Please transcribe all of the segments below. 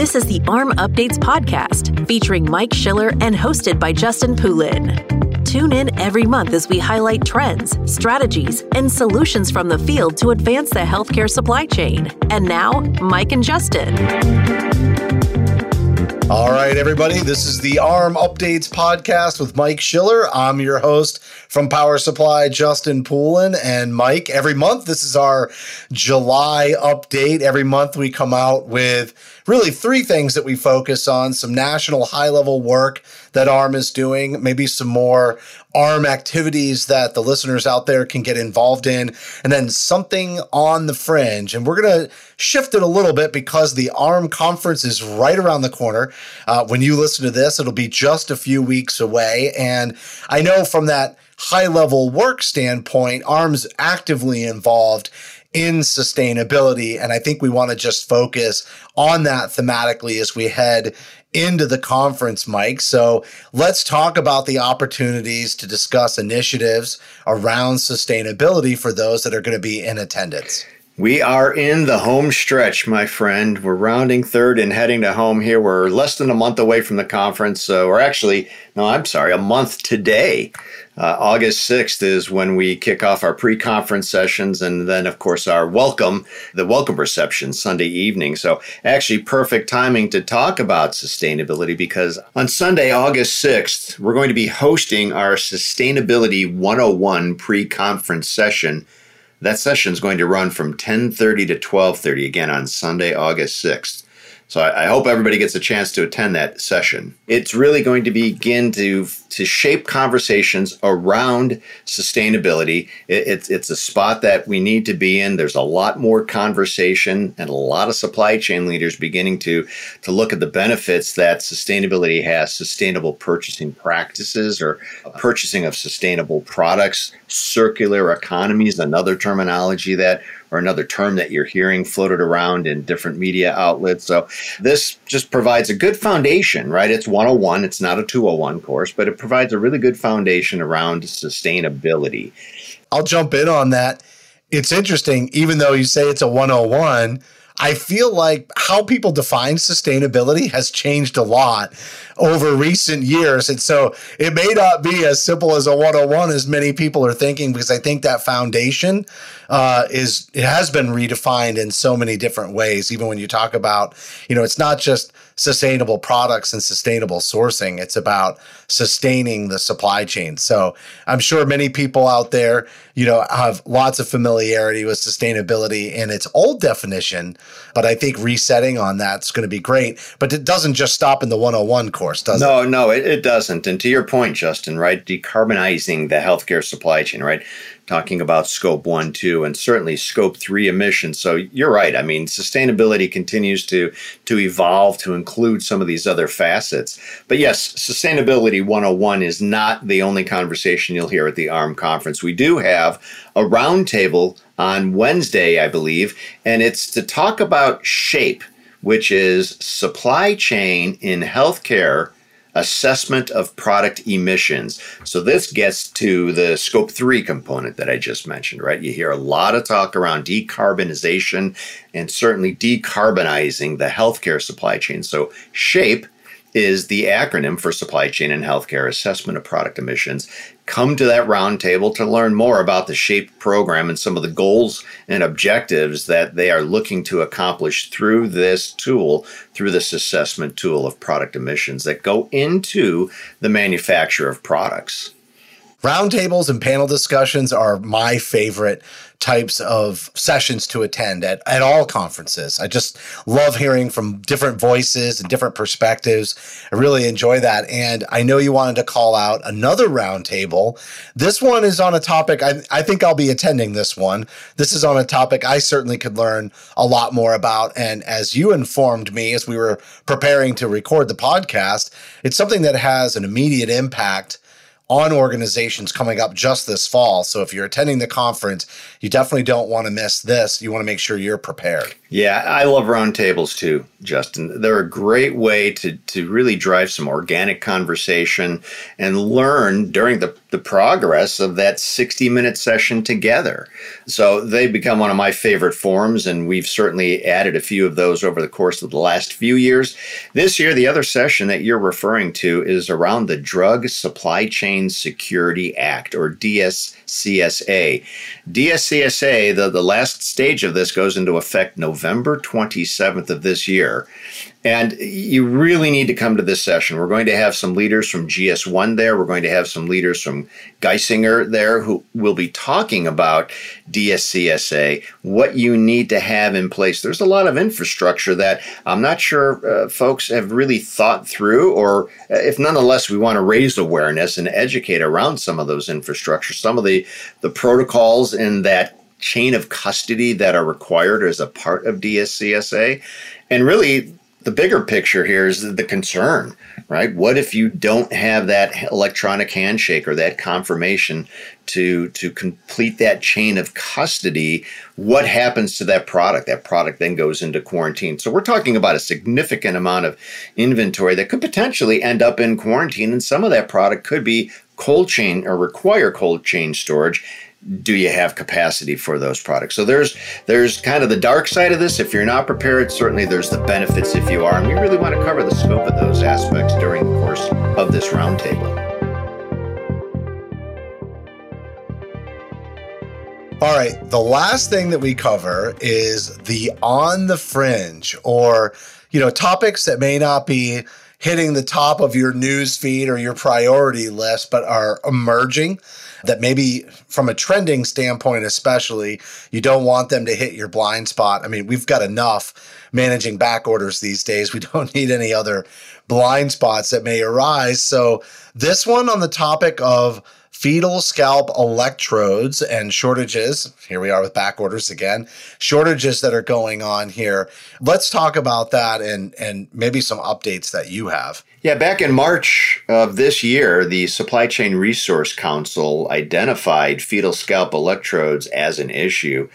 This is the AHRMM Updates podcast featuring Mike Schiller and hosted by Justin Poulin. Tune in every month as we highlight trends, strategies, and solutions from the field to advance the healthcare supply chain. And now, Mike and Justin. All right, everybody. This is the AHRMM Updates podcast with Mike Schiller. I'm your host from Power Supply, Justin Poulin and Mike. Every month, this is our July update. Every month, we come out with really three things that we focus on some national high level work that AHRMM is doing, maybe some more AHRMM activities that the listeners out there can get involved in, and then something on the fringe. And we're going to shift it a little bit because the AHRMM conference is right around the corner. Uh, when you listen to this, it'll be just a few weeks away. And I know from that high level work standpoint, AHRMM's actively involved in sustainability. And I think we want to just focus on that thematically as we head into the conference, Mike. So let's talk about the opportunities to discuss initiatives around sustainability for those that are going to be in attendance. We are in the home stretch, my friend. We're rounding third and heading to home here. We're less than a month away from the conference. So we're actually, no, I'm sorry, a month today. Uh, August 6th is when we kick off our pre conference sessions and then, of course, our welcome, the welcome reception Sunday evening. So, actually, perfect timing to talk about sustainability because on Sunday, August 6th, we're going to be hosting our Sustainability 101 pre conference session that session is going to run from 10:30 to 12:30 again on Sunday, August 6th. So I, I, hope everybody gets a chance to attend that session. It's really going to begin to to shape conversations around sustainability. It, it's it's a spot that we need to be in. There's a lot more conversation and a lot of supply chain leaders beginning to to look at the benefits that sustainability has. Sustainable purchasing practices or purchasing of sustainable products. Circular economy is another terminology that or another term that you're hearing floated around in different media outlets. So this just provides a good foundation, right? It's 101, it's not a 201 course, but it provides a really good foundation around sustainability. I'll jump in on that. It's interesting, even though you say it's a 101, I feel like how people define sustainability has changed a lot over recent years. And so it may not be as simple as a 101 as many people are thinking, because I think that foundation uh, is, it has been redefined in so many different ways. Even when you talk about, you know, it's not just sustainable products and sustainable sourcing, it's about sustaining the supply chain. So I'm sure many people out there, you know, have lots of familiarity with sustainability in its old definition, but I think resetting on that's going to be great. But it doesn't just stop in the 101 course, does no, it? No, no, it, it doesn't. And to your point, Justin, right? Decarbonizing the healthcare supply chain, right? Talking about scope one, two, and certainly scope three emissions. So you're right. I mean, sustainability continues to to evolve to include some of these other facets. But yes, sustainability 101 is not the only conversation you'll hear at the AHRMM conference. We do have a roundtable on Wednesday, I believe, and it's to talk about SHAPE, which is supply chain in healthcare assessment of product emissions. So this gets to the scope 3 component that I just mentioned, right? You hear a lot of talk around decarbonization and certainly decarbonizing the healthcare supply chain. So SHAPE is the acronym for Supply Chain and Healthcare Assessment of Product Emissions. Come to that roundtable to learn more about the SHAPE program and some of the goals and objectives that they are looking to accomplish through this tool, through this assessment tool of product emissions that go into the manufacture of products. Roundtables and panel discussions are my favorite types of sessions to attend at, at all conferences. I just love hearing from different voices and different perspectives. I really enjoy that. And I know you wanted to call out another roundtable. This one is on a topic I, I think I'll be attending this one. This is on a topic I certainly could learn a lot more about. And as you informed me as we were preparing to record the podcast, it's something that has an immediate impact on organizations coming up just this fall. So if you're attending the conference, you definitely don't want to miss this. You want to make sure you're prepared. Yeah, I love roundtables too, Justin. They're a great way to to really drive some organic conversation and learn during the the progress of that 60 minute session together. So they become one of my favorite forums, and we've certainly added a few of those over the course of the last few years. This year, the other session that you're referring to is around the Drug Supply Chain Security Act, or DSCSA. DSCSA, the, the last stage of this goes into effect November 27th of this year. And you really need to come to this session. We're going to have some leaders from GS1 there. We're going to have some leaders from Geisinger there who will be talking about DSCSA, what you need to have in place. There's a lot of infrastructure that I'm not sure uh, folks have really thought through, or uh, if nonetheless we want to raise awareness and educate around some of those infrastructure, some of the, the protocols in that chain of custody that are required as a part of DSCSA. And really, the bigger picture here is the concern, right? What if you don't have that electronic handshake or that confirmation to to complete that chain of custody? What happens to that product? That product then goes into quarantine. So we're talking about a significant amount of inventory that could potentially end up in quarantine, and some of that product could be cold chain or require cold chain storage do you have capacity for those products? So there's there's kind of the dark side of this. If you're not prepared certainly there's the benefits if you are. And we really want to cover the scope of those aspects during the course of this roundtable. All right the last thing that we cover is the on the fringe or you know topics that may not be hitting the top of your news feed or your priority list but are emerging that maybe from a trending standpoint, especially, you don't want them to hit your blind spot. I mean, we've got enough managing back orders these days. We don't need any other blind spots that may arise. So, this one on the topic of fetal scalp electrodes and shortages. Here we are with back orders again. Shortages that are going on here. Let's talk about that and and maybe some updates that you have. Yeah, back in March of this year, the Supply Chain Resource Council identified fetal scalp electrodes as an issue.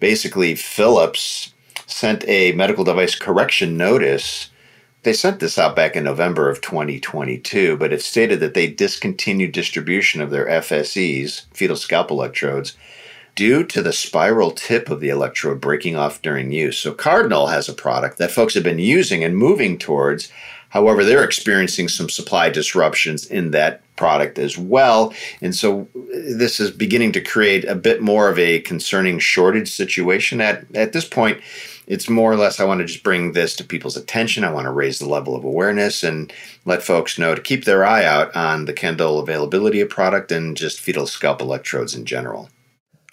Basically, Philips sent a medical device correction notice they sent this out back in November of 2022, but it stated that they discontinued distribution of their FSEs, fetal scalp electrodes, due to the spiral tip of the electrode breaking off during use. So Cardinal has a product that folks have been using and moving towards. However, they're experiencing some supply disruptions in that product as well. And so uh, this is beginning to create a bit more of a concerning shortage situation. At, at this point, it's more or less I want to just bring this to people's attention. I want to raise the level of awareness and let folks know to keep their eye out on the Kendall availability of product and just fetal scalp electrodes in general.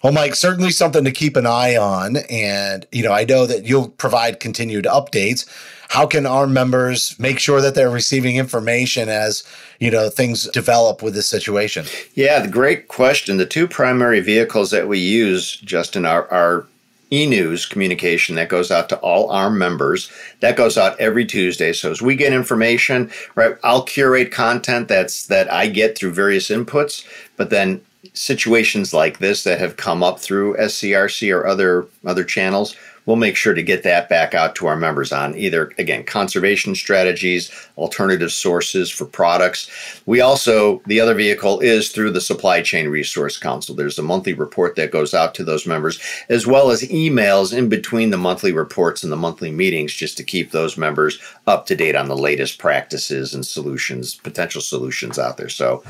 Well, Mike, certainly something to keep an eye on. And, you know, I know that you'll provide continued updates. How can our members make sure that they're receiving information as, you know, things develop with this situation? Yeah, the great question. The two primary vehicles that we use, Justin, are, are e-news communication that goes out to all our members. That goes out every tuesday. So as we get information right i'll curate content that's that i get through various inputs but then situations like this that have come up through scrc or other other channels we'll make sure to get that back out to our members on either, again, conservation strategies, alternative sources for products. We also, the other vehicle is through the Supply Chain Resource Council. There's a monthly report that goes out to those members, as well as emails in between the monthly reports and the monthly meetings, just to keep those members up to date on the latest practices and solutions, potential solutions out there. So,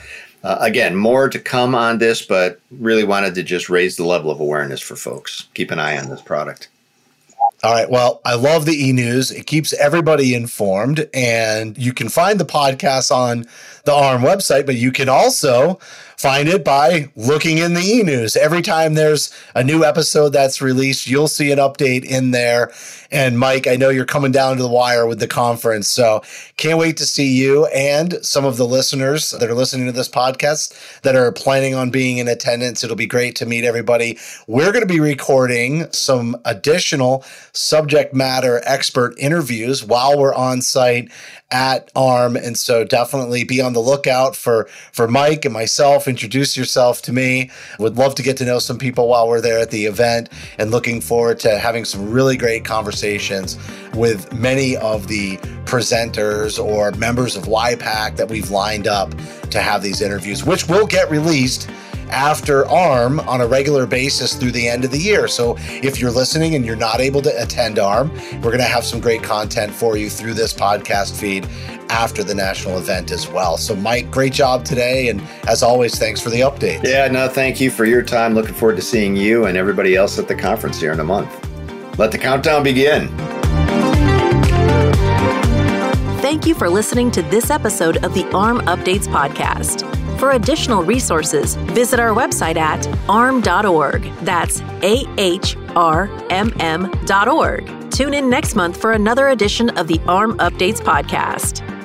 uh, again, more to come on this, but really wanted to just raise the level of awareness for folks. Keep an eye on this product. All right. Well, I love the e news. It keeps everybody informed, and you can find the podcast on the AHRMM website, but you can also find it by looking in the e news. Every time there's a new episode that's released, you'll see an update in there. And Mike, I know you're coming down to the wire with the conference. So can't wait to see you and some of the listeners that are listening to this podcast that are planning on being in attendance. It'll be great to meet everybody. We're going to be recording some additional subject matter expert interviews while we're on site at AHRMM. And so definitely be on the lookout for, for Mike and myself introduce yourself to me. Would love to get to know some people while we're there at the event and looking forward to having some really great conversations with many of the presenters or members of YPAC that we've lined up to have these interviews, which will get released after AHRMM on a regular basis through the end of the year. So if you're listening and you're not able to attend AHRMM, we're going to have some great content for you through this podcast feed after the national event as well. So, Mike, great job today. And as always, thanks for the update. Yeah, no, thank you for your time. Looking forward to seeing you and everybody else at the conference here in a month. Let the countdown begin. Thank you for listening to this episode of the AHRMM Updates Podcast. For additional resources, visit our website at arm.org. That's A H R M M.org. Tune in next month for another edition of the AHRMM Updates Podcast.